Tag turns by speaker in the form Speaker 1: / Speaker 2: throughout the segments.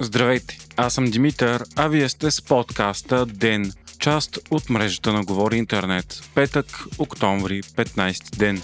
Speaker 1: Здравейте, аз съм Димитър, а вие сте с подкаста ДЕН, част от мрежата на Говори Интернет. Петък, октомври, 15 ден.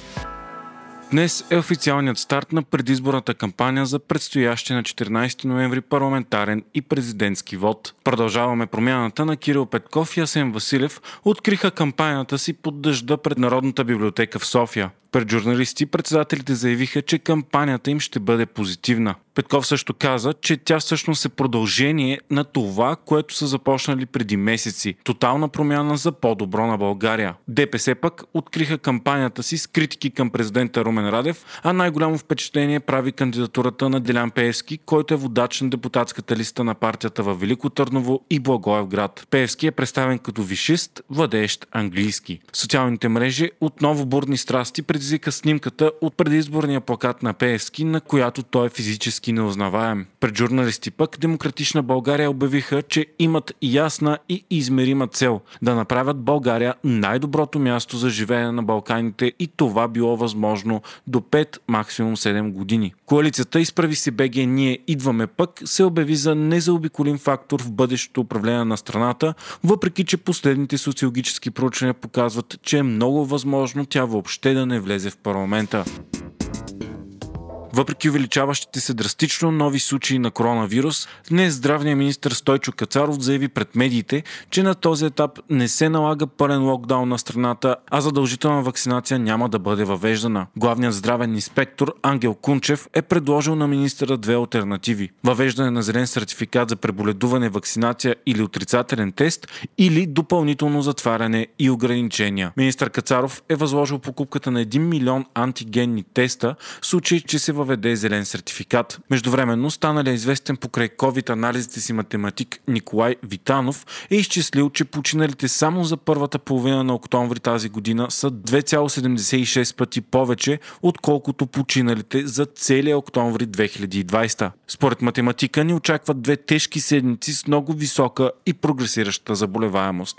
Speaker 1: Днес е официалният старт на предизборната кампания за предстоящия на 14 ноември парламентарен и президентски вод. Продължаваме промяната на Кирил Петков и Асен Василев откриха кампанията си под дъжда пред Народната библиотека в София. Пред журналисти председателите заявиха, че кампанията им ще бъде позитивна. Петков също каза, че тя всъщност е продължение на това, което са започнали преди месеци. Тотална промяна за по-добро на България. ДПС пък откриха кампанията си с критики към президента Румен Радев, а най-голямо впечатление прави кандидатурата на Делян Пеевски, който е водач на депутатската листа на партията във Велико Търново и Благоевград. Пеевски е представен като вишист, владеещ английски. Социалните мрежи отново бурни страсти предизвика снимката от предизборния плакат на Пеевски, на която той е физически неузнаваем. Пред журналисти пък Демократична България обявиха, че имат ясна и измерима цел да направят България най-доброто място за живеене на Балканите и това било възможно до 5, максимум 7 години. Коалицията Изправи се БГ Ние идваме пък се обяви за незаобиколим фактор в бъдещото управление на страната, въпреки че последните социологически проучвания показват, че е много възможно тя въобще да не влезе в парламента. Въпреки увеличаващите се драстично нови случаи на коронавирус, днес здравният министр Стойчо Кацаров заяви пред медиите, че на този етап не се налага пълен локдаун на страната, а задължителна вакцинация няма да бъде въвеждана. Главният здравен инспектор Ангел Кунчев е предложил на министъра две альтернативи. Въвеждане на зелен сертификат за преболедуване, вакцинация или отрицателен тест или допълнително затваряне и ограничения. Министър Кацаров е възложил покупката на 1 милион антигенни теста в случай, че се въведе зелен сертификат. Междувременно станалия известен покрай COVID анализите си математик Николай Витанов е изчислил, че починалите само за първата половина на октомври тази година са 2,76 пъти повече, отколкото починалите за целия октомври 2020. Според математика ни очакват две тежки седмици с много висока и прогресираща заболеваемост.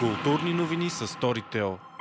Speaker 1: Културни новини с Storytel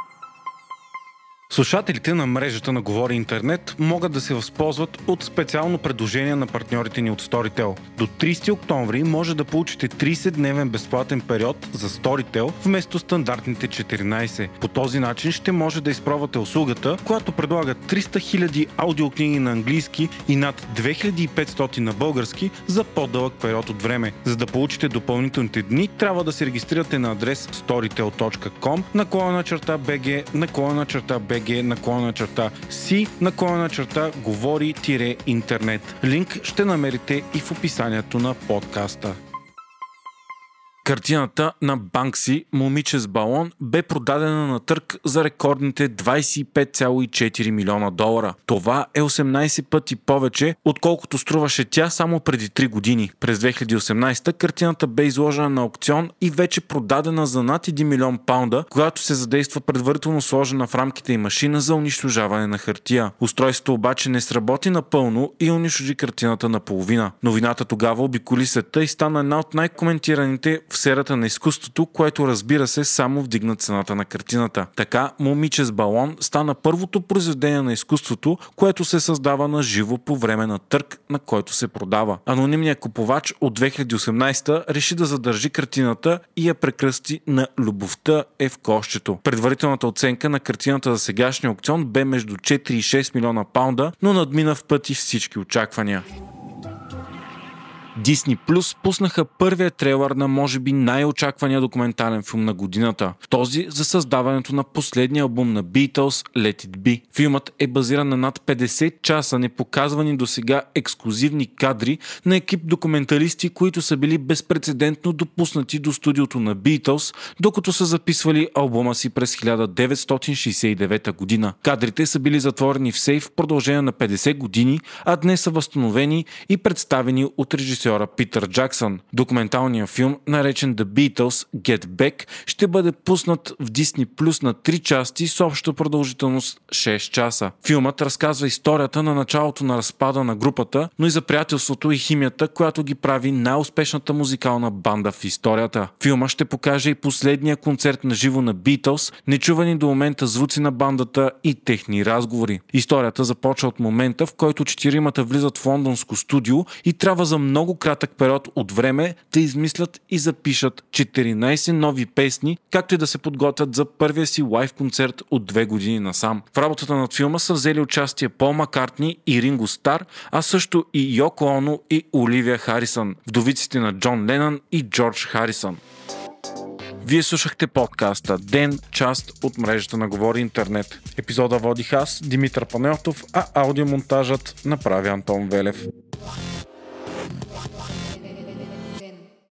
Speaker 1: Слушателите на мрежата на Говори Интернет могат да се възползват от специално предложение на партньорите ни от Storytel. До 30 октомври може да получите 30-дневен безплатен период за Storytel вместо стандартните 14. По този начин ще може да изпробвате услугата, която предлага 300 000 аудиокниги на английски и над 2500 на български за по-дълъг период от време. За да получите допълнителните дни, трябва да се регистрирате на адрес storytel.com наклона черта BG наклона черта BG BG наклона черта си наклона черта говори-интернет. Линк ще намерите и в описанието на подкаста. Картината на Банкси «Момиче с балон» бе продадена на търк за рекордните 25,4 милиона долара. Това е 18 пъти повече, отколкото струваше тя само преди 3 години. През 2018 картината бе изложена на аукцион и вече продадена за над 1 милион паунда, когато се задейства предварително сложена в рамките и машина за унищожаване на хартия. Устройството обаче не сработи напълно и унищожи картината наполовина. Новината тогава обиколи света и стана една от най-коментираните в сферата на изкуството, което разбира се само вдигна цената на картината. Така, Момиче с балон стана първото произведение на изкуството, което се създава на живо по време на търг, на който се продава. Анонимният купувач от 2018 реши да задържи картината и я прекръсти на Любовта е в кощето. Предварителната оценка на картината за сегашния аукцион бе между 4 и 6 милиона паунда, но надмина в пъти всички очаквания. Disney Plus пуснаха първия трейлър на може би най-очаквания документален филм на годината. Този за създаването на последния албум на Beatles Let It Be. Филмът е базиран на над 50 часа непоказвани до сега ексклюзивни кадри на екип документалисти, които са били безпредседентно допуснати до студиото на Beatles, докато са записвали албума си през 1969 година. Кадрите са били затворени в сейф в продължение на 50 години, а днес са възстановени и представени от режисьор режисьора Питър Джаксън. Документалният филм, наречен The Beatles Get Back, ще бъде пуснат в Disney Plus на 3 части с обща продължителност 6 часа. Филмът разказва историята на началото на разпада на групата, но и за приятелството и химията, която ги прави най-успешната музикална банда в историята. Филма ще покаже и последния концерт на живо на Beatles, нечувани до момента звуци на бандата и техни разговори. Историята започва от момента, в който четиримата влизат в лондонско студио и трябва за много кратък период от време да измислят и запишат 14 нови песни, както и да се подготвят за първия си лайв концерт от две години насам. В работата над филма са взели участие Пол Маккартни и Ринго Стар, а също и Йоко Оно и Оливия Харисън, вдовиците на Джон Ленън и Джордж Харисън. Вие слушахте подкаста Ден, част от мрежата на Говори Интернет. Епизода водих аз, Димитър Панелтов, а аудиомонтажът направи Антон Велев.